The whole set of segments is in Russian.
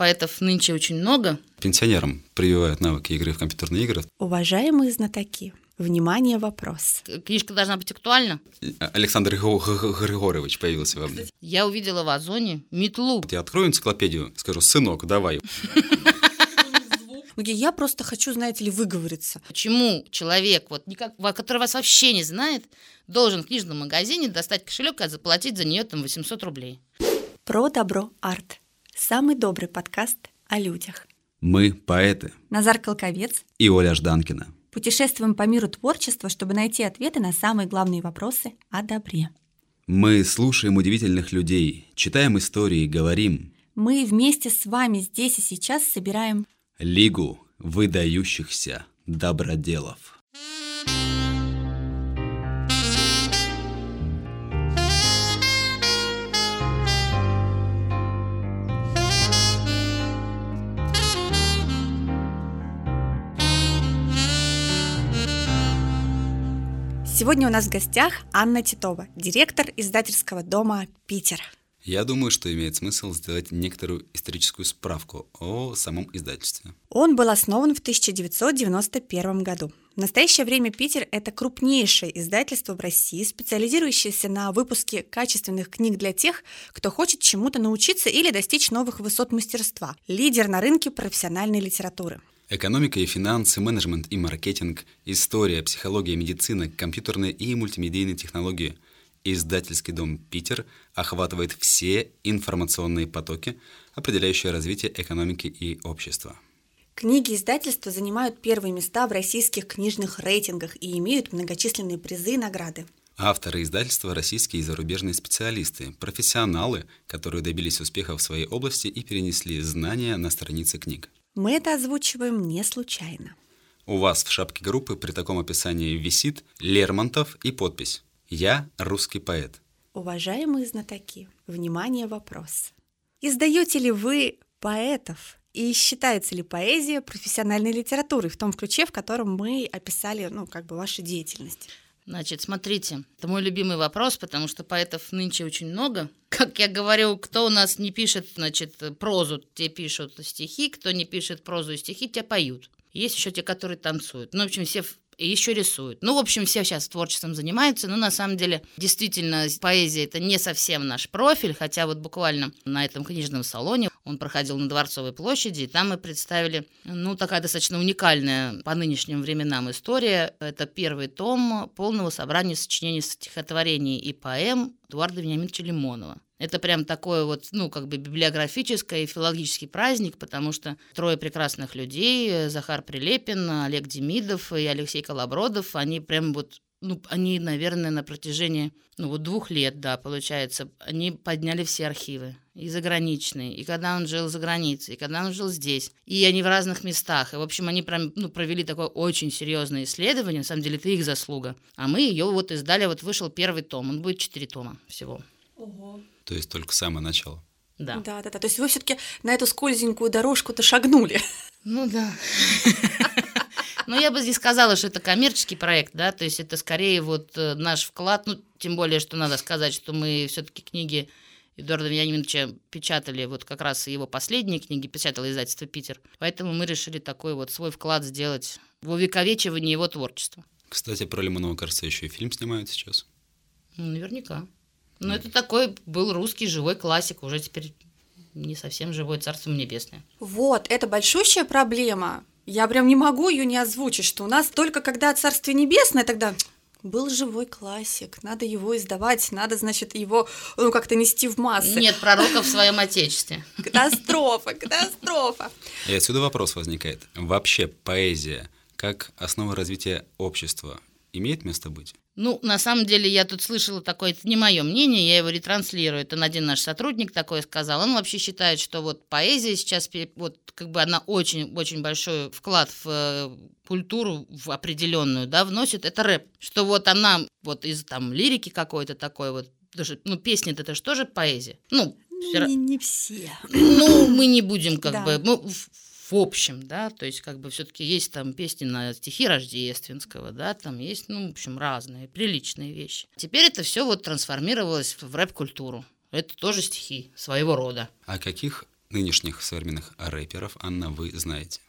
Поэтов нынче очень много. Пенсионерам прививают навыки игры в компьютерные игры. Уважаемые знатоки, внимание, вопрос. Книжка должна быть актуальна. Александр Григорьевич появился во мне. Я увидела в Озоне метлу. Я открою энциклопедию, скажу, сынок, давай. Я просто хочу, знаете ли, выговориться. Почему человек, вот, никак, который вас вообще не знает, должен в книжном магазине достать кошелек и заплатить за нее там 800 рублей? Про добро арт. Самый добрый подкаст о людях. Мы поэты. Назар Колковец. И Оля Жданкина. Путешествуем по миру творчества, чтобы найти ответы на самые главные вопросы о добре. Мы слушаем удивительных людей, читаем истории, говорим. Мы вместе с вами здесь и сейчас собираем Лигу выдающихся доброделов. Сегодня у нас в гостях Анна Титова, директор издательского дома «Питер». Я думаю, что имеет смысл сделать некоторую историческую справку о самом издательстве. Он был основан в 1991 году. В настоящее время Питер – это крупнейшее издательство в России, специализирующееся на выпуске качественных книг для тех, кто хочет чему-то научиться или достичь новых высот мастерства. Лидер на рынке профессиональной литературы. Экономика и финансы, менеджмент и маркетинг, история, психология, медицина, компьютерные и мультимедийные технологии. Издательский дом «Питер» охватывает все информационные потоки, определяющие развитие экономики и общества. Книги издательства занимают первые места в российских книжных рейтингах и имеют многочисленные призы и награды. Авторы издательства – российские и зарубежные специалисты, профессионалы, которые добились успеха в своей области и перенесли знания на страницы книг. Мы это озвучиваем не случайно. У вас в шапке группы при таком описании висит Лермонтов и подпись «Я русский поэт». Уважаемые знатоки, внимание, вопрос. Издаете ли вы поэтов? И считается ли поэзия профессиональной литературой в том ключе, в котором мы описали, ну, как бы вашу деятельность? Значит, смотрите, это мой любимый вопрос, потому что поэтов нынче очень много. Как я говорю, кто у нас не пишет, значит, прозу, те пишут стихи, кто не пишет прозу и стихи, те поют. Есть еще те, которые танцуют. Ну, в общем, все и еще рисуют. Ну, в общем, все сейчас творчеством занимаются, но на самом деле действительно поэзия это не совсем наш профиль, хотя вот буквально на этом книжном салоне он проходил на Дворцовой площади, и там мы представили, ну, такая достаточно уникальная по нынешним временам история. Это первый том полного собрания сочинений стихотворений и поэм Эдуарда Вениаминовича Лимонова. Это прям такой вот, ну, как бы библиографический и филологический праздник, потому что трое прекрасных людей, Захар Прилепин, Олег Демидов и Алексей Колобродов, они прям вот ну, они, наверное, на протяжении, ну, вот двух лет, да, получается, они подняли все архивы, и заграничные, и когда он жил за границей, и когда он жил здесь, и они в разных местах, и, в общем, они прям, ну, провели такое очень серьезное исследование, на самом деле, это их заслуга, а мы ее вот издали, вот вышел первый том, он будет четыре тома всего. Ого. То есть только самое начало. Да. Да, да, да. То есть вы все-таки на эту скользенькую дорожку-то шагнули. Ну да. Но я бы здесь сказала, что это коммерческий проект, да, то есть это скорее вот э, наш вклад, ну, тем более, что надо сказать, что мы все-таки книги Эдуарда Вениаминовича печатали, вот как раз его последние книги печатало издательство «Питер», поэтому мы решили такой вот свой вклад сделать в увековечивание его творчества. Кстати, про Лимонова, кажется, еще и фильм снимают сейчас. Ну, наверняка. Но это такой был русский живой классик, уже теперь не совсем живой, царство небесное. Вот, это большущая проблема. Я прям не могу ее не озвучить, что у нас только когда Царствие Небесное, тогда был живой классик, надо его издавать, надо, значит, его ну, как-то нести в массы. Нет пророка в своем отечестве. Катастрофа, катастрофа. И отсюда вопрос возникает. Вообще поэзия как основа развития общества имеет место быть? Ну, на самом деле, я тут слышала такое, это не мое мнение, я его ретрансляирую. Это один наш сотрудник такое сказал. Он вообще считает, что вот поэзия сейчас, вот как бы она очень-очень большой вклад в э, культуру в определенную, да, вносит, это рэп. Что вот она вот из там лирики какой-то такой вот, даже, ну, песни это же тоже поэзия. Ну, ну не, не все. Ну, мы не будем как Да. бы... Ну, в- общем, да, то есть как бы все-таки есть там песни на стихи Рождественского, да, там есть, ну, в общем, разные, приличные вещи. Теперь это все вот трансформировалось в рэп-культуру. Это тоже стихи своего рода. О каких нынешних современных рэперов, Анна, вы знаете?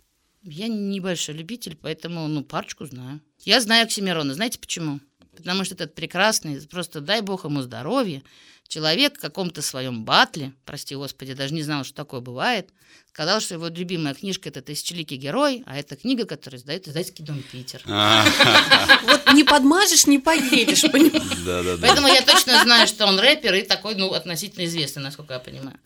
Я небольшой любитель, поэтому, ну, парочку знаю. Я знаю Оксимирона. Знаете почему? Потому что этот прекрасный, просто дай бог ему здоровья, человек в каком-то своем батле, прости господи, даже не знал, что такое бывает, сказал, что его любимая книжка это «Тысячеликий герой», а это книга, которую издает издательский дом Питер. Вот не подмажешь, не поедешь, понимаешь? Поэтому я точно знаю, что он рэпер и такой, ну, относительно известный, насколько я понимаю.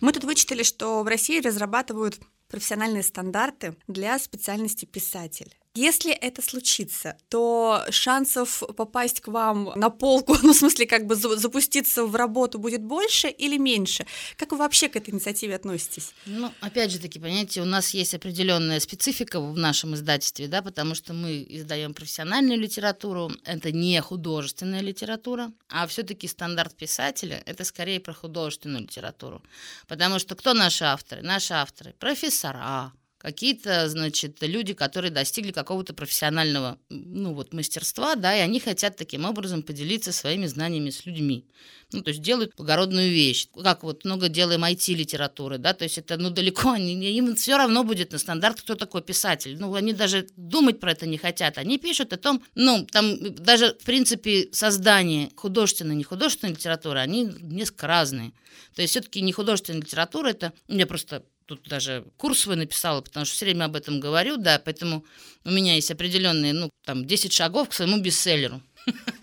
Мы тут вычитали, что в России разрабатывают профессиональные стандарты для специальности писатель. Если это случится, то шансов попасть к вам на полку, ну, в смысле, как бы запуститься в работу будет больше или меньше? Как вы вообще к этой инициативе относитесь? Ну, опять же таки, понимаете, у нас есть определенная специфика в нашем издательстве, да, потому что мы издаем профессиональную литературу, это не художественная литература, а все-таки стандарт писателя это скорее про художественную литературу. Потому что кто наши авторы? Наши авторы профессора, какие-то, значит, люди, которые достигли какого-то профессионального, ну вот, мастерства, да, и они хотят таким образом поделиться своими знаниями с людьми. Ну, то есть делают благородную вещь. Как вот много делаем IT-литературы, да, то есть это, ну, далеко, они, им все равно будет на стандарт, кто такой писатель. Ну, они даже думать про это не хотят. Они пишут о том, ну, там даже, в принципе, создание художественной, не художественной литературы, они несколько разные. То есть все-таки не художественная литература, это, я просто тут даже курс свой написала, потому что все время об этом говорю, да, поэтому у меня есть определенные, ну, там, 10 шагов к своему бестселлеру.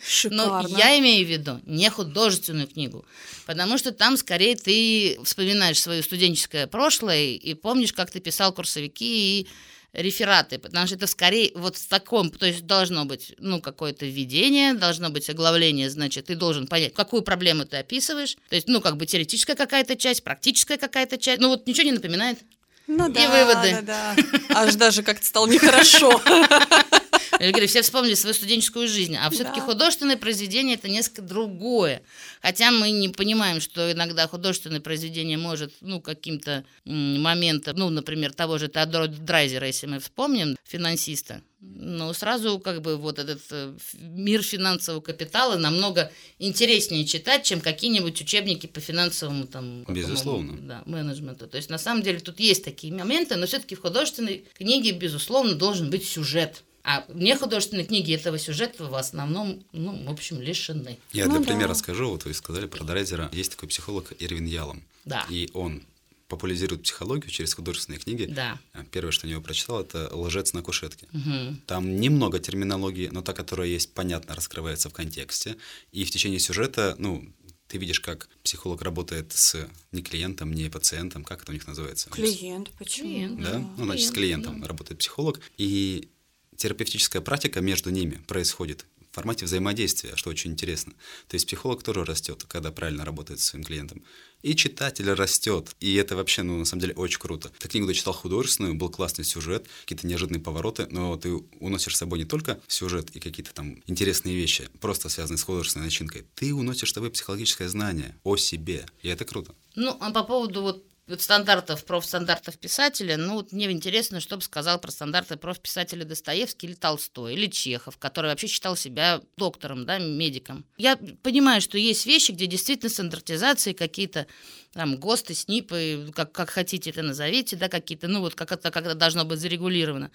Шикарно. Но я имею в виду не художественную книгу, потому что там скорее ты вспоминаешь свое студенческое прошлое и помнишь, как ты писал курсовики и рефераты, потому что это скорее вот в таком, то есть должно быть, ну, какое-то введение, должно быть оглавление, значит, ты должен понять, какую проблему ты описываешь, то есть, ну, как бы теоретическая какая-то часть, практическая какая-то часть, ну, вот ничего не напоминает. Ну и да, выводы. да, да. Аж даже как-то стало нехорошо. Я говорю, все вспомнили свою студенческую жизнь, а все-таки да. художественное произведение это несколько другое. Хотя мы не понимаем, что иногда художественное произведение может, ну, каким-то моментом, ну, например, того же Теодора Драйзера, если мы вспомним, финансиста, но сразу как бы вот этот э, мир финансового капитала намного интереснее читать, чем какие-нибудь учебники по финансовому там безусловно да, менеджменту. То есть на самом деле тут есть такие моменты, но все-таки в художественной книге безусловно должен быть сюжет. А мне художественные книги этого сюжета в основном, ну, в общем, лишены. Я ну, для да. примера расскажу. Вот вы сказали про Драйзера. Есть такой психолог Ирвин Ялом. Да. И он популяризирует психологию через художественные книги. Да. А первое, что я него прочитал, это «Лжец на кушетке». Угу. Там немного терминологии, но та, которая есть, понятно раскрывается в контексте. И в течение сюжета, ну, ты видишь, как психолог работает с не клиентом, не пациентом, как это у них называется? Клиент, почему? Клиент, да? да. Ну, значит, с клиентом да. работает психолог. И терапевтическая практика между ними происходит в формате взаимодействия, что очень интересно. То есть психолог тоже растет, когда правильно работает с своим клиентом. И читатель растет. И это вообще, ну, на самом деле, очень круто. Ты книгу дочитал художественную, был классный сюжет, какие-то неожиданные повороты, но ты уносишь с собой не только сюжет и какие-то там интересные вещи, просто связанные с художественной начинкой, ты уносишь с собой психологическое знание о себе. И это круто. Ну, а по поводу вот вот стандартов, профстандартов писателя, ну, вот мне интересно, что бы сказал про стандарты профписателя Достоевский или Толстой, или Чехов, который вообще считал себя доктором, да, медиком. Я понимаю, что есть вещи, где действительно стандартизации какие-то там ГОСТы, СНИПы, как, как хотите это назовите, да, какие-то, ну, вот как это, как должно быть зарегулировано.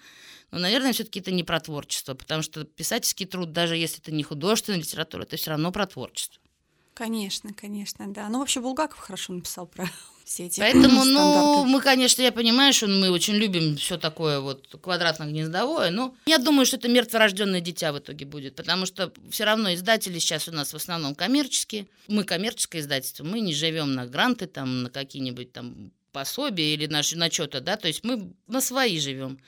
Но, наверное, все-таки это не про творчество, потому что писательский труд, даже если это не художественная литература, это все равно про творчество. Конечно, конечно, да. Ну, вообще Булгаков хорошо написал про все эти Поэтому, ну, мы, конечно, я понимаю, что мы очень любим все такое вот квадратно-гнездовое, но я думаю, что это мертворожденное дитя в итоге будет, потому что все равно издатели сейчас у нас в основном коммерческие. Мы коммерческое издательство, мы не живем на гранты, там, на какие-нибудь там пособия или на, на что-то, да, то есть мы на свои живем.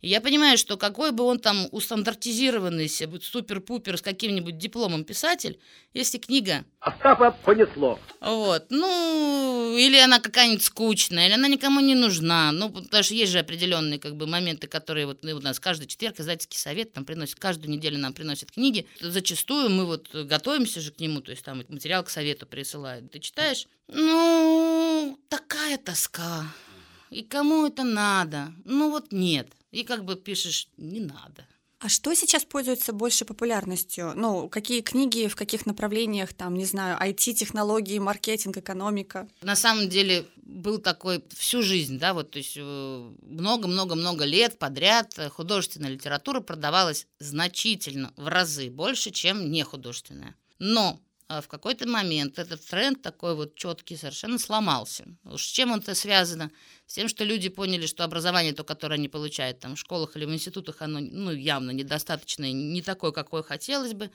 И я понимаю, что какой бы он там устандартизированный себе, супер-пупер с каким-нибудь дипломом писатель, если книга... Остапа понесло. Вот, ну, или она какая-нибудь скучная, или она никому не нужна. Ну, потому что есть же определенные как бы моменты, которые вот у нас каждый четверг издательский совет нам приносит, каждую неделю нам приносят книги. Зачастую мы вот готовимся же к нему, то есть там материал к совету присылают. Ты читаешь, ну, такая тоска. И кому это надо? Ну вот нет. И как бы пишешь, не надо. А что сейчас пользуется большей популярностью? Ну, какие книги, в каких направлениях, там, не знаю, IT-технологии, маркетинг, экономика? На самом деле был такой всю жизнь, да, вот, то есть э, много-много-много лет подряд художественная литература продавалась значительно, в разы больше, чем нехудожественная. Но в какой-то момент этот тренд такой вот четкий совершенно сломался. Уж с чем это связано? С тем, что люди поняли, что образование, то, которое они получают там, в школах или в институтах, оно ну, явно недостаточное, не такое, какое хотелось бы.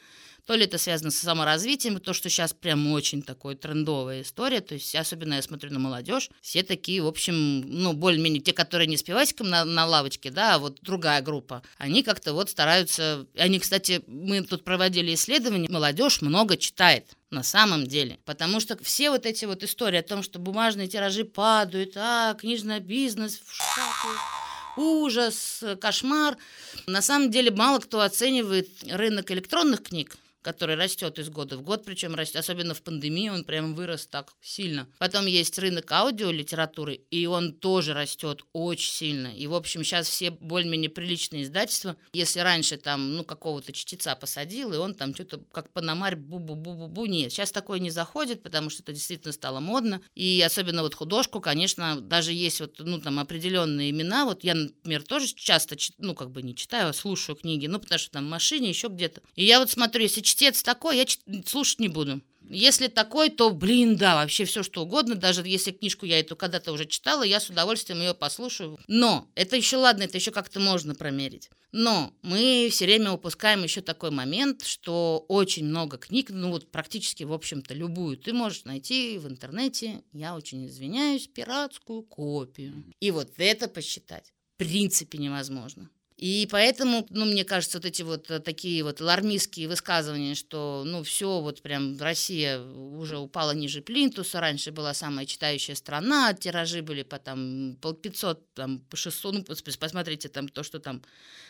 То ли это связано с саморазвитием, то, что сейчас прям очень такой трендовая история, то есть особенно я смотрю на молодежь, все такие, в общем, ну, более-менее те, которые не с пивасиком на, на лавочке, да, а вот другая группа, они как-то вот стараются, они, кстати, мы тут проводили исследования, молодежь много читает, на самом деле. Потому что все вот эти вот истории о том, что бумажные тиражи падают, а, книжный бизнес в шкафу, ужас, кошмар. На самом деле мало кто оценивает рынок электронных книг, который растет из года в год, причем растет, особенно в пандемии он прям вырос так сильно. Потом есть рынок аудиолитературы, и он тоже растет очень сильно. И, в общем, сейчас все более-менее приличные издательства, если раньше там, ну, какого-то чтеца посадил, и он там что-то как паномарь бу-бу-бу-бу-бу, нет, сейчас такое не заходит, потому что это действительно стало модно. И особенно вот художку, конечно, даже есть вот, ну, там определенные имена, вот я, например, тоже часто, ну, как бы не читаю, а слушаю книги, ну, потому что там в машине, еще где-то. И я вот смотрю, если чтец такой, я слушать не буду. Если такой, то, блин, да, вообще все что угодно, даже если книжку я эту когда-то уже читала, я с удовольствием ее послушаю. Но это еще ладно, это еще как-то можно промерить. Но мы все время упускаем еще такой момент, что очень много книг, ну вот практически, в общем-то, любую ты можешь найти в интернете, я очень извиняюсь, пиратскую копию. И вот это посчитать в принципе невозможно. И поэтому, ну, мне кажется, вот эти вот э, такие вот алармистские высказывания, что, ну, все, вот прям Россия уже упала ниже плинтуса, раньше была самая читающая страна, тиражи были по там по 500, там, по 600, ну, посмотрите там то, что там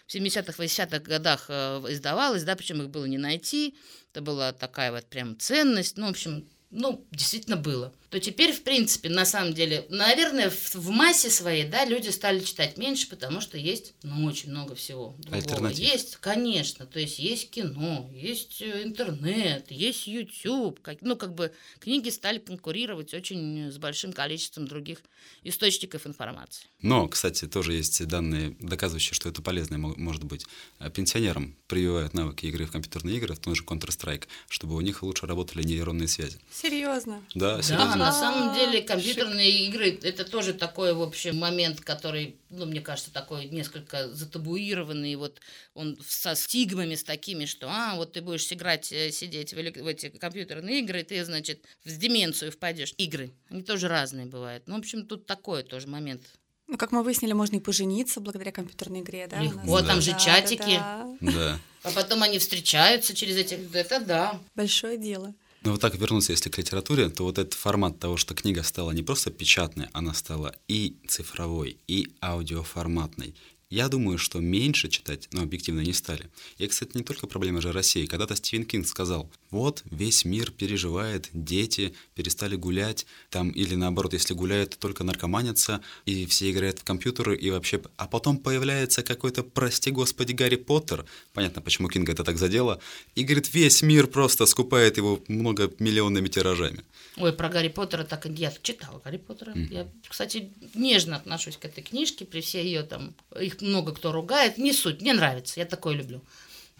в 70-х, 80-х годах э, издавалось, да, причем их было не найти, это была такая вот прям ценность, ну, в общем, ну, действительно было, то теперь, в принципе, на самом деле, наверное, в, в массе своей, да, люди стали читать меньше, потому что есть, ну, очень много всего другого. Есть, конечно, то есть есть кино, есть э, интернет, есть YouTube, как, ну, как бы книги стали конкурировать очень с большим количеством других источников информации. Но, кстати, тоже есть данные, доказывающие, что это полезно может быть. Э, пенсионерам прививают навыки игры в компьютерные игры, в том же Counter-Strike, чтобы у них лучше работали нейронные связи. Серьезно? Да, серьезно. Да, на самом деле компьютерные игры это тоже такой, в общем, момент, который, ну, мне кажется, такой несколько затабуированный, вот он со стигмами, с такими, что, а, вот ты будешь играть, э, сидеть в, в эти компьютерные игры, ты, значит, в деменцию впадешь. Игры, они тоже разные бывают. Ну, в общем, тут такой тоже момент. Ну, как мы выяснили, можно и пожениться благодаря компьютерной игре, да? Легко, там да, же чатики. Да, да. А потом они встречаются через эти... Это да. Большое дело. Но вот так вернуться, если к литературе, то вот этот формат того, что книга стала не просто печатной, она стала и цифровой, и аудиоформатной, я думаю, что меньше читать, но объективно не стали. И, кстати, не только проблема же России. Когда-то Стивен Кинг сказал, вот, весь мир переживает, дети перестали гулять, там, или наоборот, если гуляют, то только наркоманятся, и все играют в компьютеры, и вообще... А потом появляется какой-то, прости господи, Гарри Поттер, понятно, почему Кинга это так задело, и, говорит, весь мир просто скупает его многомиллионными тиражами. Ой, про Гарри Поттера так я читала Гарри Поттера. Mm-hmm. Я, кстати, нежно отношусь к этой книжке, при всей ее там, их много кто ругает, не суть, мне нравится, я такое люблю.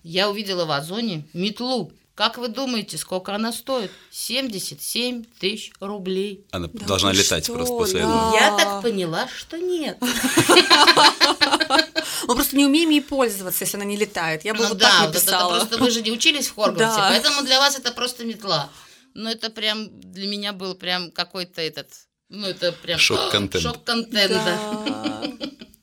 Я увидела в Озоне метлу. Как вы думаете, сколько она стоит? 77 тысяч рублей. Она да должна летать что? просто после да. этого. Я так поняла, что нет. Мы просто не умеем ей пользоваться, если она не летает. Я бы ну, вот да, так написала. Вот это просто вы же не учились в да. поэтому для вас это просто метла. Но это прям для меня был прям какой-то этот, ну это прям шок-контент. Шок-контент, да.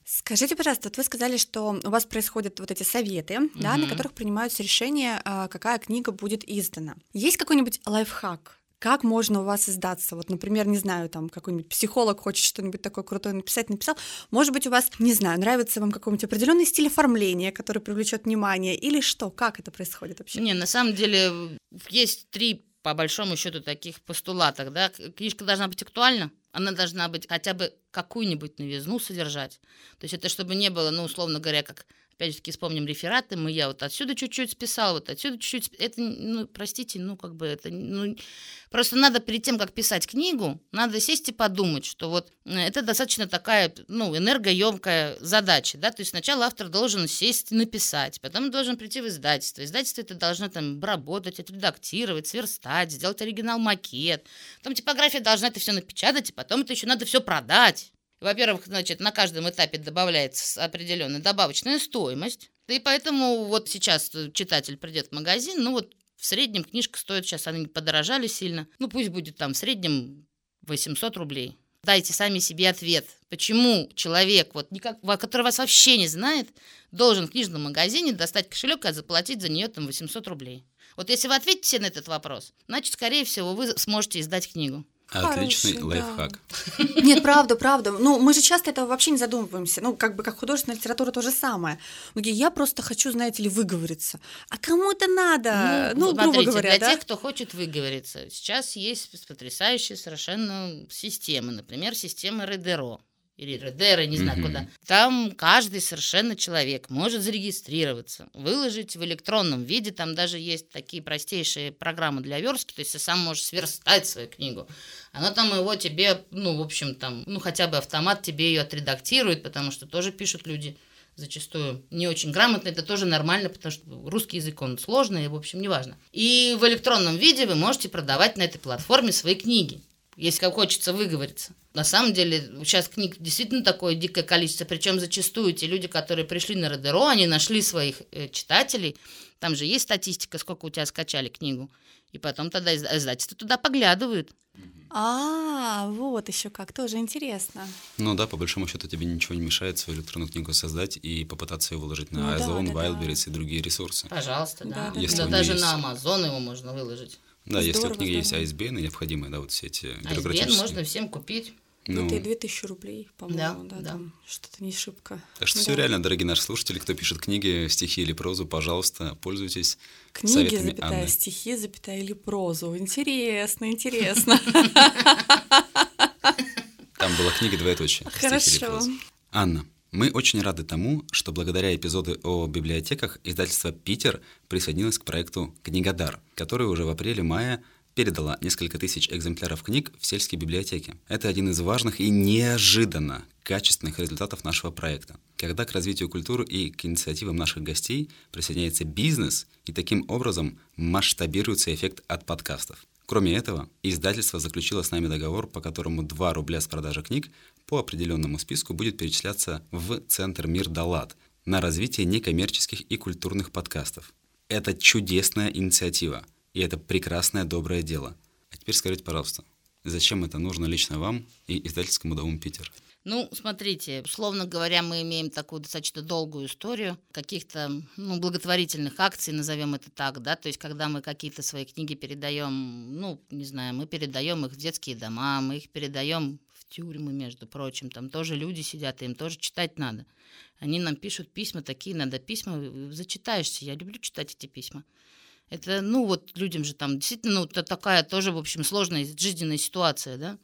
Скажите, пожалуйста, вот вы сказали, что у вас происходят вот эти советы, угу. да, на которых принимаются решения, а, какая книга будет издана. Есть какой-нибудь лайфхак? Как можно у вас издаться? Вот, например, не знаю, там какой-нибудь психолог хочет что-нибудь такое крутое написать, написал. Может быть, у вас, не знаю, нравится вам какой-нибудь определенный стиль оформления, который привлечет внимание, или что? Как это происходит вообще? Не, на самом деле есть три по большому счету таких постулатах, да, книжка должна быть актуальна, она должна быть хотя бы какую-нибудь новизну содержать. То есть это чтобы не было, ну, условно говоря, как опять же таки вспомним рефераты, мы я вот отсюда чуть-чуть списал, вот отсюда чуть-чуть, это, ну, простите, ну, как бы это, ну, просто надо перед тем, как писать книгу, надо сесть и подумать, что вот э, это достаточно такая, ну, энергоемкая задача, да, то есть сначала автор должен сесть и написать, потом должен прийти в издательство, издательство это должно там обработать, отредактировать, сверстать, сделать оригинал-макет, потом типография должна это все напечатать, и потом это еще надо все продать. Во-первых, значит, на каждом этапе добавляется определенная добавочная стоимость. И поэтому вот сейчас читатель придет в магазин, ну вот в среднем книжка стоит, сейчас они подорожали сильно, ну пусть будет там в среднем 800 рублей. Дайте сами себе ответ, почему человек, вот никак, который вас вообще не знает, должен в книжном магазине достать кошелек и заплатить за нее там 800 рублей. Вот если вы ответите на этот вопрос, значит, скорее всего, вы сможете издать книгу. Отличный Хороший, лайфхак. Да. Нет, правда, правда. Ну, мы же часто этого вообще не задумываемся. Ну, как бы как художественная литература то же самое. Я просто хочу, знаете ли, выговориться. А кому это надо? Ну, ну смотрите, грубо говоря, для да? тех, кто хочет выговориться, сейчас есть потрясающие совершенно системы. Например, система Редеро или Редера, не знаю mm-hmm. куда. Там каждый совершенно человек может зарегистрироваться, выложить в электронном виде. Там даже есть такие простейшие программы для верстки, то есть ты сам можешь сверстать свою книгу. Оно там его тебе, ну, в общем, там, ну, хотя бы автомат тебе ее отредактирует, потому что тоже пишут люди зачастую не очень грамотно, это тоже нормально, потому что русский язык, он сложный, в общем, неважно. И в электронном виде вы можете продавать на этой платформе свои книги если как хочется выговориться. На самом деле, сейчас книг действительно такое дикое количество, причем зачастую те люди, которые пришли на Родеро, они нашли своих э, читателей, там же есть статистика, сколько у тебя скачали книгу, и потом тогда издательства туда поглядывают. А, вот еще как, тоже интересно. Ну да, по большому счету тебе ничего не мешает свою электронную книгу создать и попытаться ее выложить на ну, Озон, да, да, Wildberries да. и другие ресурсы. Пожалуйста, да. да, Если да даже есть... на Amazon его можно выложить. Да, здорово, если у книги здорово. есть ISBN, необходимые, да, вот все эти бюрократические. ISBN можно всем купить. Ну, это и 2000 рублей, по-моему, да, да, да. Там что-то не шибко. Так что да. все реально, дорогие наши слушатели, кто пишет книги, стихи или прозу, пожалуйста, пользуйтесь Книги, советами запятая, Анны. стихи, запятая или прозу. Интересно, интересно. Там была книга двоеточие. Хорошо. Анна, мы очень рады тому, что благодаря эпизоду о библиотеках издательство «Питер» присоединилось к проекту «Книгодар», который уже в апреле-мае передала несколько тысяч экземпляров книг в сельские библиотеки. Это один из важных и неожиданно качественных результатов нашего проекта. Когда к развитию культуры и к инициативам наших гостей присоединяется бизнес, и таким образом масштабируется эффект от подкастов. Кроме этого, издательство заключило с нами договор, по которому 2 рубля с продажи книг по определенному списку будет перечисляться в Центр Мир Далат на развитие некоммерческих и культурных подкастов. Это чудесная инициатива, и это прекрасное доброе дело. А теперь скажите, пожалуйста, зачем это нужно лично вам и издательскому дому Питер? Ну, смотрите, условно говоря, мы имеем такую достаточно долгую историю каких-то ну, благотворительных акций, назовем это так, да, то есть когда мы какие-то свои книги передаем, ну, не знаю, мы передаем их в детские дома, мы их передаем в тюрьмы, между прочим, там тоже люди сидят, им тоже читать надо. Они нам пишут письма такие, надо письма, зачитаешься, я люблю читать эти письма. Это, ну, вот людям же там действительно, ну, это такая тоже, в общем, сложная жизненная ситуация, да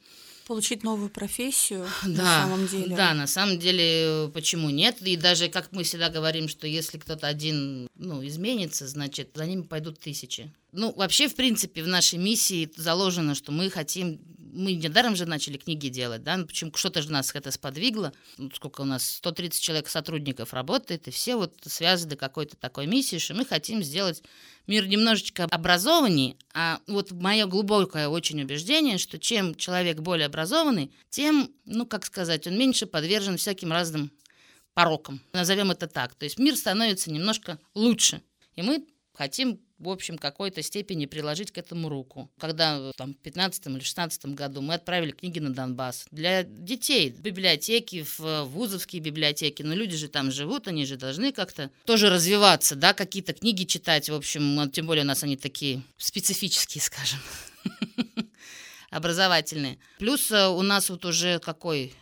получить новую профессию да, на самом деле. Да, на самом деле, почему нет? И даже, как мы всегда говорим, что если кто-то один ну, изменится, значит, за ними пойдут тысячи. Ну, вообще, в принципе, в нашей миссии заложено, что мы хотим мы недаром же начали книги делать, да, ну, почему что-то же нас это сподвигло, ну, сколько у нас, 130 человек сотрудников работает, и все вот связаны какой-то такой миссией, что мы хотим сделать мир немножечко образованнее, а вот мое глубокое очень убеждение, что чем человек более образованный, тем, ну, как сказать, он меньше подвержен всяким разным порокам, назовем это так, то есть мир становится немножко лучше, и мы хотим в общем, какой-то степени приложить к этому руку. Когда там, в 15 или 16 году мы отправили книги на Донбасс для детей, в библиотеки, в вузовские библиотеки, но люди же там живут, они же должны как-то тоже развиваться, да, какие-то книги читать, в общем, тем более у нас они такие специфические, скажем, образовательные. Плюс э, у нас вот уже какой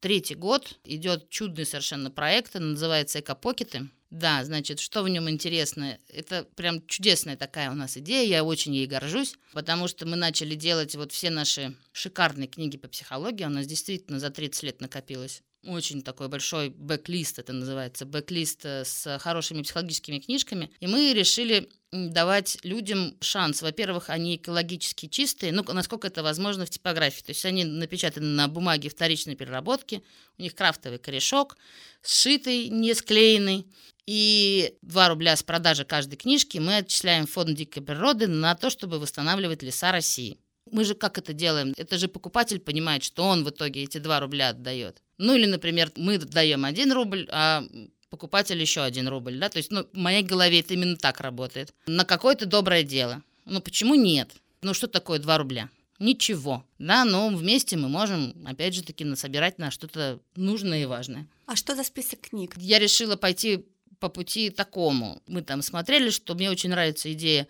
третий год идет чудный совершенно проект, называется «Экопокеты». Да, значит, что в нем интересно? Это прям чудесная такая у нас идея, я очень ей горжусь, потому что мы начали делать вот все наши шикарные книги по психологии, у нас действительно за 30 лет накопилось очень такой большой бэк-лист, это называется, бэк-лист э, с хорошими психологическими книжками. И мы решили давать людям шанс. Во-первых, они экологически чистые, ну, насколько это возможно в типографии. То есть они напечатаны на бумаге вторичной переработки, у них крафтовый корешок, сшитый, не склеенный. И 2 рубля с продажи каждой книжки мы отчисляем в фонд дикой природы на то, чтобы восстанавливать леса России. Мы же как это делаем? Это же покупатель понимает, что он в итоге эти 2 рубля отдает. Ну или, например, мы даем 1 рубль, а покупатель еще 1 рубль. Да? То есть ну, в моей голове это именно так работает. На какое-то доброе дело. Ну почему нет? Ну что такое 2 рубля? Ничего. Да, но вместе мы можем, опять же таки, насобирать на что-то нужное и важное. А что за список книг? Я решила пойти по пути такому. Мы там смотрели, что мне очень нравится идея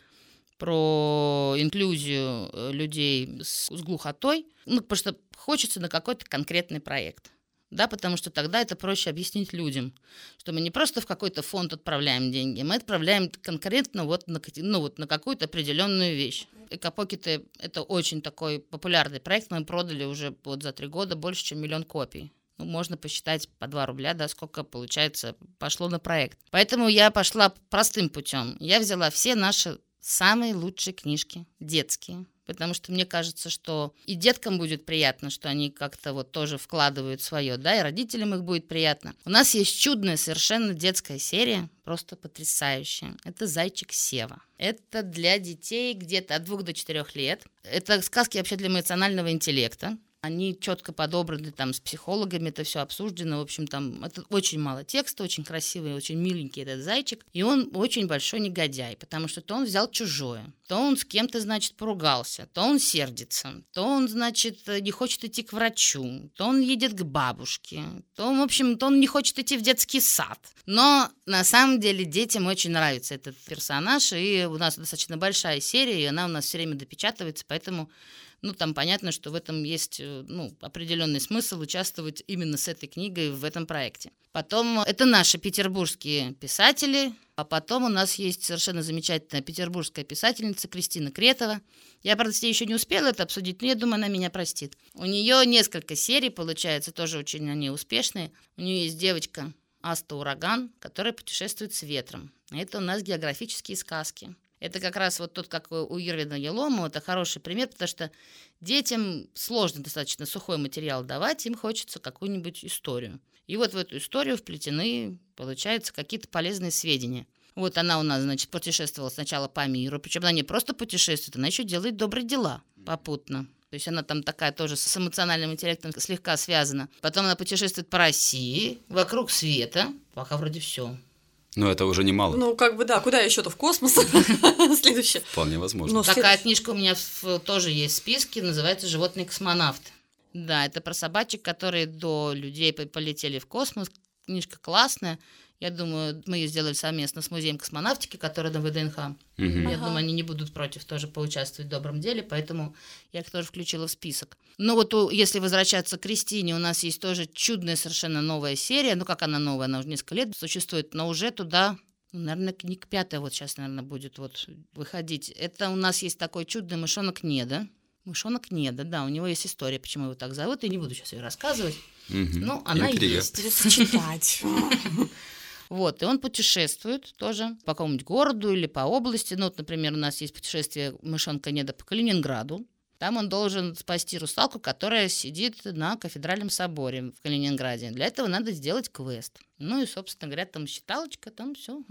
про инклюзию э, людей с, с глухотой, ну, потому что хочется на какой-то конкретный проект. Да, потому что тогда это проще объяснить людям, что мы не просто в какой-то фонд отправляем деньги, мы отправляем конкретно вот на, ну, вот на какую-то определенную вещь. Экопокеты — это очень такой популярный проект, мы продали уже вот за три года больше, чем миллион копий. Ну, можно посчитать по 2 рубля, да, сколько, получается, пошло на проект. Поэтому я пошла простым путем. Я взяла все наши самые лучшие книжки, детские, потому что мне кажется, что и деткам будет приятно, что они как-то вот тоже вкладывают свое, да, и родителям их будет приятно. У нас есть чудная совершенно детская серия, просто потрясающая. Это «Зайчик Сева». Это для детей где-то от двух до четырех лет. Это сказки вообще для эмоционального интеллекта. Они четко подобраны там с психологами, это все обсуждено. В общем, там это очень мало текста, очень красивый, очень миленький этот зайчик. И он очень большой негодяй, потому что то он взял чужое, то он с кем-то, значит, поругался, то он сердится, то он, значит, не хочет идти к врачу, то он едет к бабушке, то, в общем, то он не хочет идти в детский сад. Но на самом деле детям очень нравится этот персонаж, и у нас достаточно большая серия, и она у нас все время допечатывается, поэтому ну, там понятно, что в этом есть э, ну, определенный смысл участвовать именно с этой книгой в этом проекте. Потом это наши петербургские писатели, а потом у нас есть совершенно замечательная петербургская писательница Кристина Кретова. Я, правда, с ней еще не успела это обсудить, но я думаю, она меня простит. У нее несколько серий, получается, тоже очень они успешные. У нее есть девочка Аста Ураган, которая путешествует с ветром. Это у нас географические сказки. Это как раз вот тот, как у Ирвина Елому, это хороший пример, потому что детям сложно достаточно сухой материал давать, им хочется какую-нибудь историю. И вот в эту историю вплетены, получается, какие-то полезные сведения. Вот она у нас, значит, путешествовала сначала по миру, причем она не просто путешествует, она еще делает добрые дела попутно. То есть она там такая тоже с эмоциональным интеллектом слегка связана. Потом она путешествует по России, вокруг света. Пока вроде все. Но это уже немало. Ну, как бы да, куда еще-то в космос? Следующее. Вполне возможно. Ну, Такая книжка у меня тоже есть в списке, называется «Животный космонавт». Да, это про собачек, которые до людей полетели в космос. Книжка классная. Я думаю, мы ее сделали совместно с музеем космонавтики, который на ВДНХ. Угу. Я ага. думаю, они не будут против тоже поучаствовать в добром деле, поэтому я их тоже включила в список. Но вот у, если возвращаться к Кристине, у нас есть тоже чудная совершенно новая серия. Ну, как она новая, она уже несколько лет существует, но уже туда ну, наверное, книга пятая вот сейчас, наверное, будет вот выходить. Это у нас есть такой чудный мышонок Неда. Мышонок Неда, да, у него есть история, почему его так зовут. Я не буду сейчас ее рассказывать. Угу. Ну, она Интрига. есть. Читать. Вот, и он путешествует тоже по какому-нибудь городу или по области. Ну, вот, например, у нас есть путешествие мышонка Неда по Калининграду. Там он должен спасти русалку, которая сидит на кафедральном соборе в Калининграде. Для этого надо сделать квест. Ну и, собственно говоря, там считалочка, там все.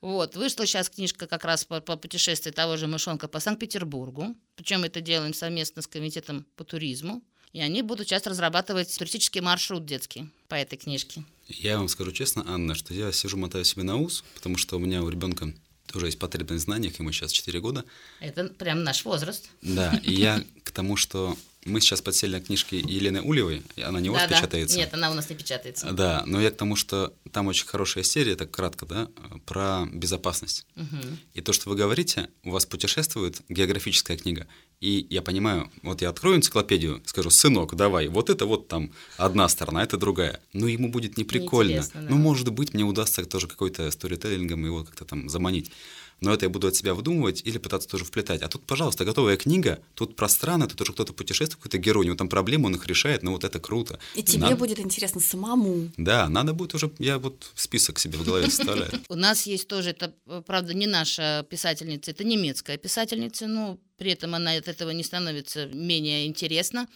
Вот, вышла сейчас книжка как раз по, по путешествию того же мышонка по Санкт-Петербургу. Причем это делаем совместно с комитетом по туризму. И они будут сейчас разрабатывать туристический маршрут детский по этой книжке. Я вам скажу честно, Анна, что я сижу, мотаю себе на ус, потому что у меня у ребенка тоже есть потребность в знаниях, ему сейчас 4 года. Это прям наш возраст. Да, и я к тому, что мы сейчас подсели на книжки Елены Улевой, она не у вас да, печатается. Нет, она у нас не печатается. Да, но я к тому, что там очень хорошая серия, так кратко, да, про безопасность. Угу. И то, что вы говорите, у вас путешествует географическая книга, И я понимаю, вот я открою энциклопедию, скажу, сынок, давай, вот это вот там одна сторона, это другая. Ну, ему будет неприкольно. да. Ну, может быть, мне удастся тоже какой-то сторителлингом его как-то там заманить но это я буду от себя выдумывать или пытаться тоже вплетать. А тут, пожалуйста, готовая книга, тут про страны, тут уже кто-то путешествует, какой-то герой, у него там проблемы, он их решает, ну вот это круто. И тебе надо... будет интересно самому. Да, надо будет уже, я вот список себе в голове составляю. У нас есть тоже, это, правда, не наша писательница, это немецкая писательница, но при этом она от этого не становится менее интересна.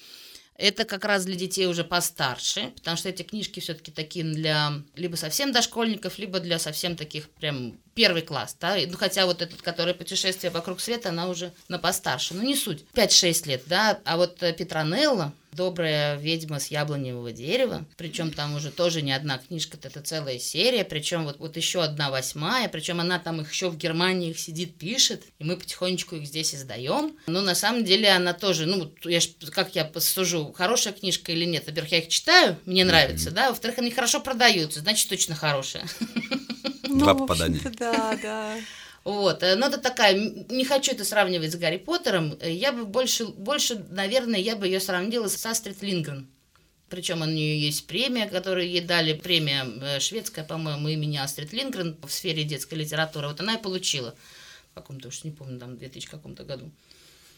Это как раз для детей уже постарше, потому что эти книжки все-таки такие для либо совсем дошкольников, либо для совсем таких прям первый класс, да, ну хотя вот этот, который путешествие вокруг света, она уже на постарше, ну не суть, 5-6 лет, да, а вот э, Петронелла, добрая ведьма с яблоневого дерева, причем там уже тоже не одна книжка, это целая серия, причем вот, вот еще одна восьмая, причем она там их еще в Германии их сидит, пишет, и мы потихонечку их здесь издаем. Но на самом деле она тоже, ну, я ж, как я посужу, хорошая книжка или нет. Во-первых, я их читаю, мне нравится, mm-hmm. да, во-вторых, они хорошо продаются, значит, точно хорошая. Ну, Два попадания. Да, да. Вот, э, но это такая, не хочу это сравнивать с Гарри Поттером, э, я бы больше, больше, наверное, я бы ее сравнила с Астрид Лингрен. Причем у нее есть премия, которую ей дали, премия э, шведская, по-моему, имени Астрид Лингрен в сфере детской литературы. Вот она и получила в каком-то, уж не помню, там, в 2000 каком-то году.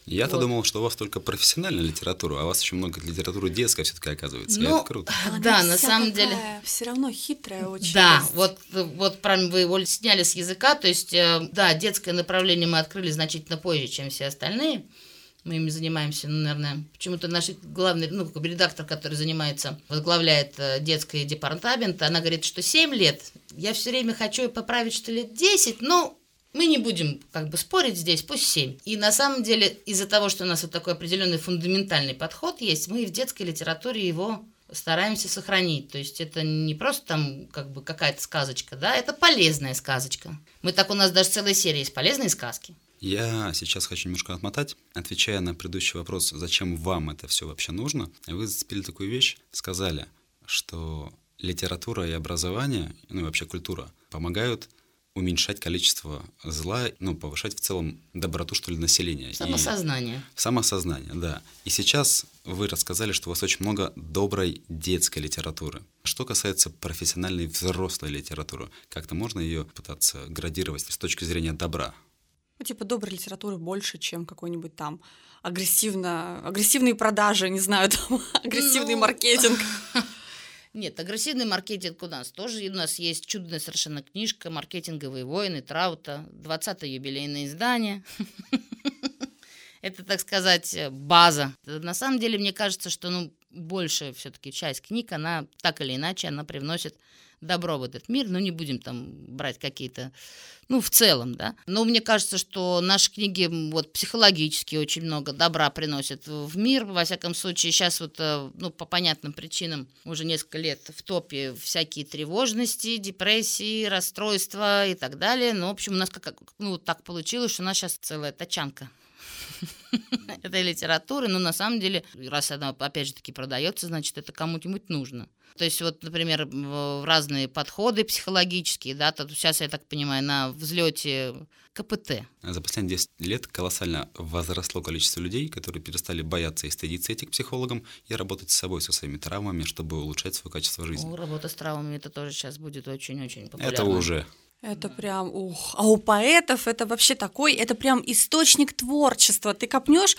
Я-то вот. думал, что у вас только профессиональная литература, а у вас еще много литературы детской все-таки оказывается. Ну, это круто. Да, на самом деле. Все равно хитрая очень. Да, есть. вот, вот прям вы его сняли с языка. То есть, э, да, детское направление мы открыли значительно позже, чем все остальные. Мы ими занимаемся, ну, наверное, почему-то наш главный, ну, как бы редактор, который занимается, возглавляет э, детский департамент, она говорит, что 7 лет, я все время хочу поправить, что лет 10, но мы не будем как бы спорить здесь, пусть 7. И на самом деле из-за того, что у нас вот такой определенный фундаментальный подход есть, мы в детской литературе его стараемся сохранить. То есть это не просто там как бы какая-то сказочка, да, это полезная сказочка. Мы так, у нас даже целая серия есть полезные сказки. Я сейчас хочу немножко отмотать, отвечая на предыдущий вопрос, зачем вам это все вообще нужно. Вы зацепили такую вещь, сказали, что литература и образование, ну и вообще культура, помогают уменьшать количество зла, ну, повышать в целом доброту, что ли, населения. Самосознание. И самосознание, да. И сейчас вы рассказали, что у вас очень много доброй детской литературы. Что касается профессиональной взрослой литературы, как-то можно ее пытаться градировать с точки зрения добра? Ну, типа доброй литературы больше, чем какой-нибудь там агрессивно, агрессивные продажи, не знаю, там, агрессивный ну... маркетинг. Нет, агрессивный маркетинг у нас тоже. У нас есть чудная совершенно книжка «Маркетинговые войны» Траута, 20-е юбилейное издание. Это, так сказать, база. На самом деле, мне кажется, что ну, большая все-таки часть книг, она так или иначе, она привносит добро в этот мир, но не будем там брать какие-то, ну, в целом, да. Но мне кажется, что наши книги вот психологически очень много добра приносят в мир. Во всяком случае, сейчас вот, э, ну, по понятным причинам уже несколько лет в топе всякие тревожности, депрессии, расстройства и так далее. Ну, в общем, у нас как, ну, так получилось, что у нас сейчас целая тачанка этой литературы, но на самом деле, раз она, опять же таки, продается, значит, это кому-нибудь нужно. То есть вот, например, разные подходы психологические, да, то сейчас, я так понимаю, на взлете КПТ. За последние 10 лет колоссально возросло количество людей, которые перестали бояться и стыдиться этих психологам и работать с собой, со своими травмами, чтобы улучшать свое качество жизни. Ну, работа с травмами это тоже сейчас будет очень-очень популярно. Это уже. Это прям, ух, а у поэтов это вообще такой, это прям источник творчества. Ты копнешь,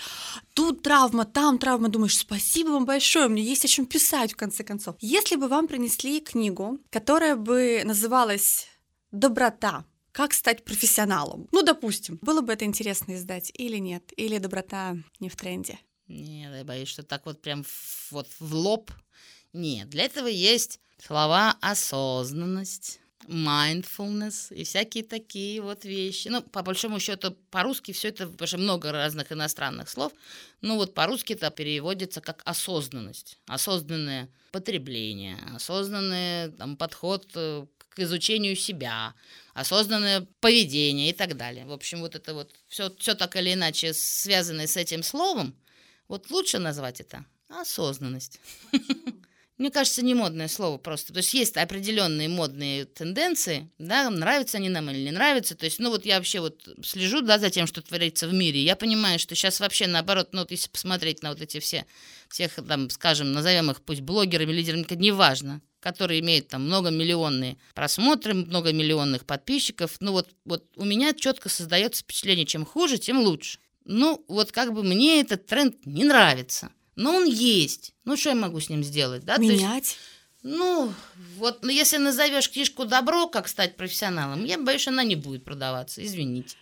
тут травма, там травма, думаешь, спасибо вам большое, мне есть о чем писать в конце концов. Если бы вам принесли книгу, которая бы называлась «Доброта», как стать профессионалом? Ну, допустим, было бы это интересно издать или нет? Или доброта не в тренде? Нет, я боюсь, что так вот прям вот в лоб. Нет, для этого есть слова осознанность, mindfulness и всякие такие вот вещи. Ну, по большому счету, по-русски все это, потому что много разных иностранных слов, ну вот по-русски это переводится как осознанность, осознанное потребление, осознанный там, подход э, к изучению себя, осознанное поведение и так далее. В общем, вот это вот все, все так или иначе связанное с этим словом, вот лучше назвать это осознанность. Мне кажется, не модное слово просто. То есть есть определенные модные тенденции, да, нравятся они нам или не нравятся. То есть, ну вот я вообще вот слежу, да, за тем, что творится в мире. Я понимаю, что сейчас вообще наоборот, ну вот если посмотреть на вот эти все, всех там, скажем, назовем их пусть блогерами, лидерами, неважно, которые имеют там многомиллионные просмотры, многомиллионных подписчиков. Ну вот, вот у меня четко создается впечатление, чем хуже, тем лучше. Ну вот как бы мне этот тренд не нравится. Но он есть. Ну, что я могу с ним сделать? Да? Менять? Есть, ну, вот ну, если назовешь книжку «Добро», как стать профессионалом, я боюсь, она не будет продаваться, извините.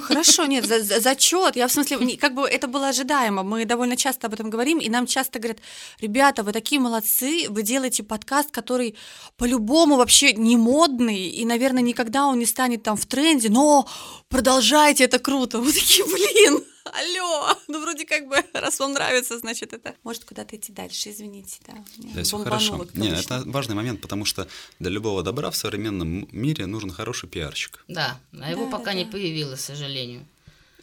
Хорошо, нет, за, за, зачет. Я в смысле, как бы это было ожидаемо. Мы довольно часто об этом говорим, и нам часто говорят, ребята, вы такие молодцы, вы делаете подкаст, который по-любому вообще не модный, и, наверное, никогда он не станет там в тренде, но продолжайте, это круто. Мы такие, блин, алло, ну вроде как бы, раз вам нравится, значит это может куда-то идти дальше, извините, да. Да, все хорошо. Нет, это важный момент, потому что для любого добра в современном мире нужен хороший пиарщик. Да, а его да, пока да, не да. появилось, к сожалению.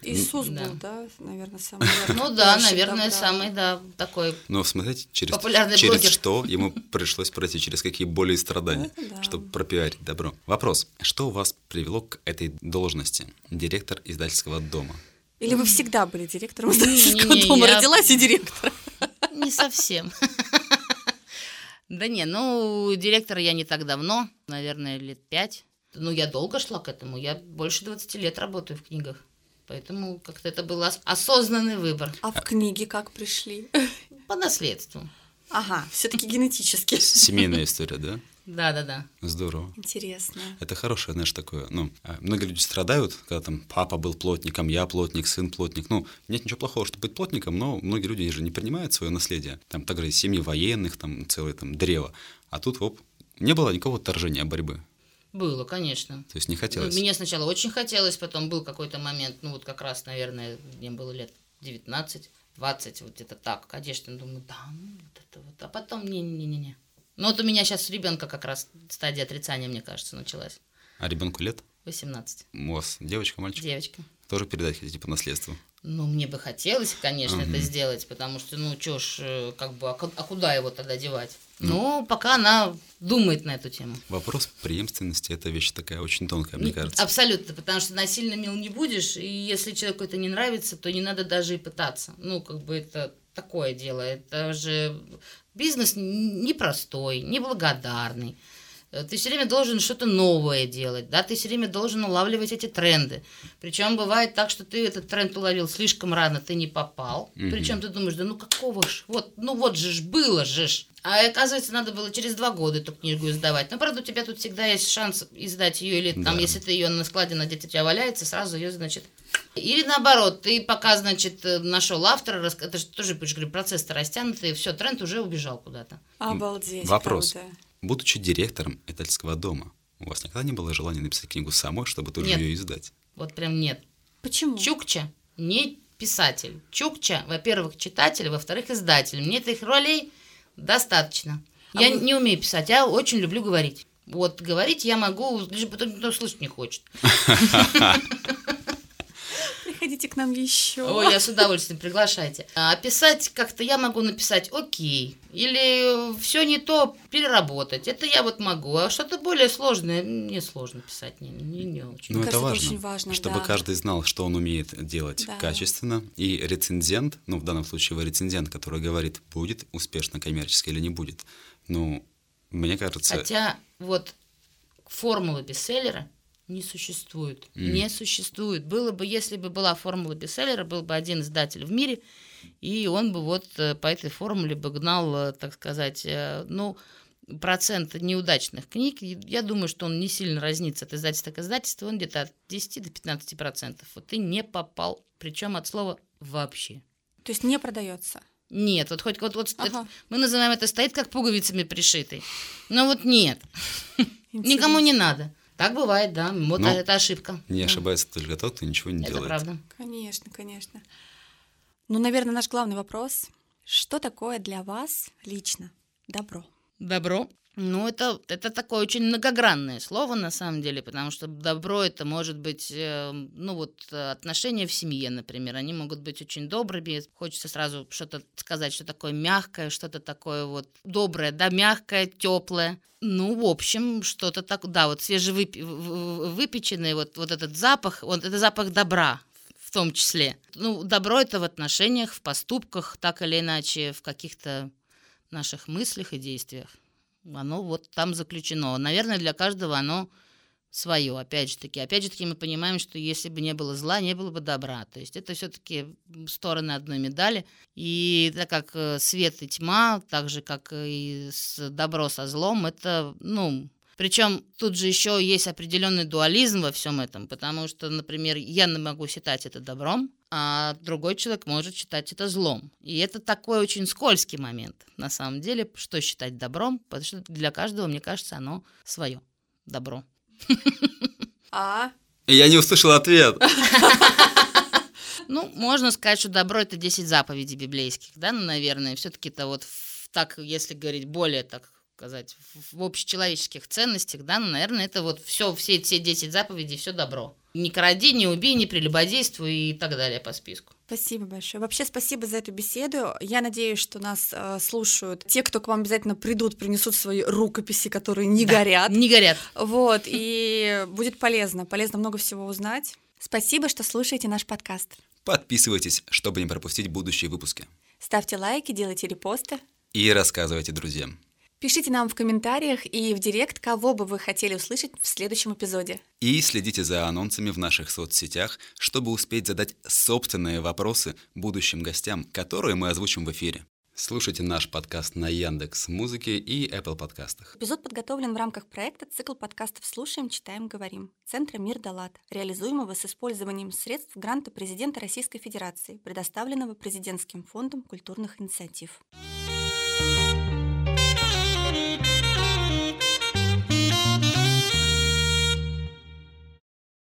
Иисус да. был, да, наверное, самый. Ну да, наверное, самый, да, такой. Но смотрите, через, через что ему пришлось пройти, через какие боли и страдания, чтобы пропиарить добро. Вопрос: что вас привело к этой должности, директор издательского дома? Или вы всегда были директором издательского дома? Я... Родилась и директор? Не совсем. Да не, ну, директора я не так давно, наверное, лет пять. Ну, я долго шла к этому, я больше 20 лет работаю в книгах. Поэтому как-то это был осознанный выбор. А в книги как пришли? По наследству. Ага, все-таки генетически. Семейная история, да? Да, да, да. Здорово. Интересно. Это хорошее, знаешь, такое. Ну, а, многие люди страдают, когда там папа был плотником, я плотник, сын плотник. Ну, нет ничего плохого, чтобы быть плотником, но многие люди же не принимают свое наследие. Там также семьи военных, там целое там древо. А тут, оп, не было никакого отторжения борьбы. Было, конечно. То есть не хотелось? Ну, мне сначала очень хотелось, потом был какой-то момент, ну вот как раз, наверное, мне было лет 19, 20, вот где-то так. Конечно, думаю, да, ну вот это вот. А потом не-не-не-не. Ну вот у меня сейчас ребенка как раз стадия отрицания, мне кажется, началась. А ребенку лет? 18. У вас девочка, мальчик? Девочка. Тоже передать хотите по наследству? Ну, мне бы хотелось, конечно, угу. это сделать, потому что, ну, чё ж, э, как бы, а, а куда его тогда девать? Ну, Но пока она думает на эту тему. Вопрос преемственности – это вещь такая очень тонкая, мне кажется. Абсолютно, потому что насильно мил не будешь, и если человеку это не нравится, то не надо даже и пытаться. Ну, как бы это такое дело, это же Бизнес непростой, неблагодарный. Э, ты все время должен что-то новое делать, да, ты все время должен улавливать эти тренды. Причем бывает так, что ты этот тренд уловил слишком рано, ты не попал. Угу. Причем ты думаешь, да ну какого ж, вот, ну вот же ж было же ж. А оказывается, надо было через два года эту книгу издавать. Но, правда, у тебя тут всегда есть шанс издать ее, или там, да. если ты ее на складе на где-то у тебя валяется, сразу ее, значит, или наоборот, ты пока, значит, нашел автора, это же тоже, говорю, процесс-то растянутый, все, тренд уже убежал куда-то. Обалдеть. Вопрос. Правда. Будучи директором издательского дома, у вас никогда не было желания написать книгу самой, чтобы тоже нет. ее издать? Вот прям нет. Почему? Чукча не писатель. Чукча, во-первых, читатель, во-вторых, издатель. Мне этих ролей достаточно. А я вы... не умею писать, я очень люблю говорить. Вот говорить я могу, лишь бы никто слышать не хочет. приходите к нам еще. Ой, я с удовольствием, приглашайте. А писать как-то я могу написать окей. Или все не то переработать. Это я вот могу. А что-то более сложное мне сложно писать. Не, не, не очень. Ну, это важно, очень важно, чтобы да. каждый знал, что он умеет делать да. качественно. И рецензент, ну, в данном случае вы рецензент, который говорит, будет успешно коммерчески или не будет. Ну, мне кажется... Хотя вот формулы бестселлера не существует. Mm. Не существует. Было бы, если бы была формула бестселлера, был бы один издатель в мире, и он бы вот э, по этой формуле бы гнал, э, так сказать, э, ну, процент неудачных книг, я думаю, что он не сильно разнится от издательства к издательству, он где-то от 10 до 15 процентов. Вот ты не попал, причем от слова вообще. То есть не продается? Нет, вот хоть вот, вот ага. это, мы называем это стоит как пуговицами пришитый. Но вот нет. Никому не надо. Так бывает, да. Вот Но это ошибка. Не да. ошибается только тот, кто ничего не это делает. правда. Конечно, конечно. Ну, наверное, наш главный вопрос. Что такое для вас лично добро? Добро Ну, это, это такое очень многогранное слово, на самом деле, потому что добро это может быть, э, ну вот, отношения в семье, например, они могут быть очень добрыми, хочется сразу что-то сказать, что такое мягкое, что-то такое вот доброе, да, мягкое, теплое. Ну, в общем, что-то так, да, вот свежевыпеченный вот, вот этот запах, вот это запах добра, в том числе. Ну, добро это в отношениях, в поступках, так или иначе, в каких-то наших мыслях и действиях. Оно вот там заключено. Наверное, для каждого оно свое, опять же таки. Опять же таки мы понимаем, что если бы не было зла, не было бы добра. То есть это все-таки стороны одной медали. И так как э, свет и тьма, так же как и с добро со злом, это, ну, причем тут же еще есть определенный дуализм во всем этом, потому что, например, я не могу считать это добром, а другой человек может считать это злом. И это такой очень скользкий момент, на самом деле, что считать добром, потому что для каждого, мне кажется, оно свое добро. А? Я не услышал ответ. Ну, можно сказать, что добро это 10 заповедей библейских, да, ну, наверное, все-таки это вот так, если говорить более так сказать, в общечеловеческих ценностях, да, ну, наверное, это вот все, все, все 10 заповедей, все добро. Не кради, не убей, не прелюбодействуй и так далее по списку. Спасибо большое. Вообще спасибо за эту беседу. Я надеюсь, что нас э, слушают те, кто к вам обязательно придут, принесут свои рукописи, которые не Да, горят. Не горят. Вот, и будет полезно. Полезно много всего узнать. Спасибо, что слушаете наш подкаст. Подписывайтесь, чтобы не пропустить будущие выпуски. Ставьте лайки, делайте репосты. И рассказывайте друзьям. Пишите нам в комментариях и в директ, кого бы вы хотели услышать в следующем эпизоде. И следите за анонсами в наших соцсетях, чтобы успеть задать собственные вопросы будущим гостям, которые мы озвучим в эфире. Слушайте наш подкаст на Яндекс Музыке и Apple подкастах. Эпизод подготовлен в рамках проекта «Цикл подкастов «Слушаем, читаем, говорим» Центра «Мир Далат», реализуемого с использованием средств гранта президента Российской Федерации, предоставленного Президентским фондом культурных инициатив.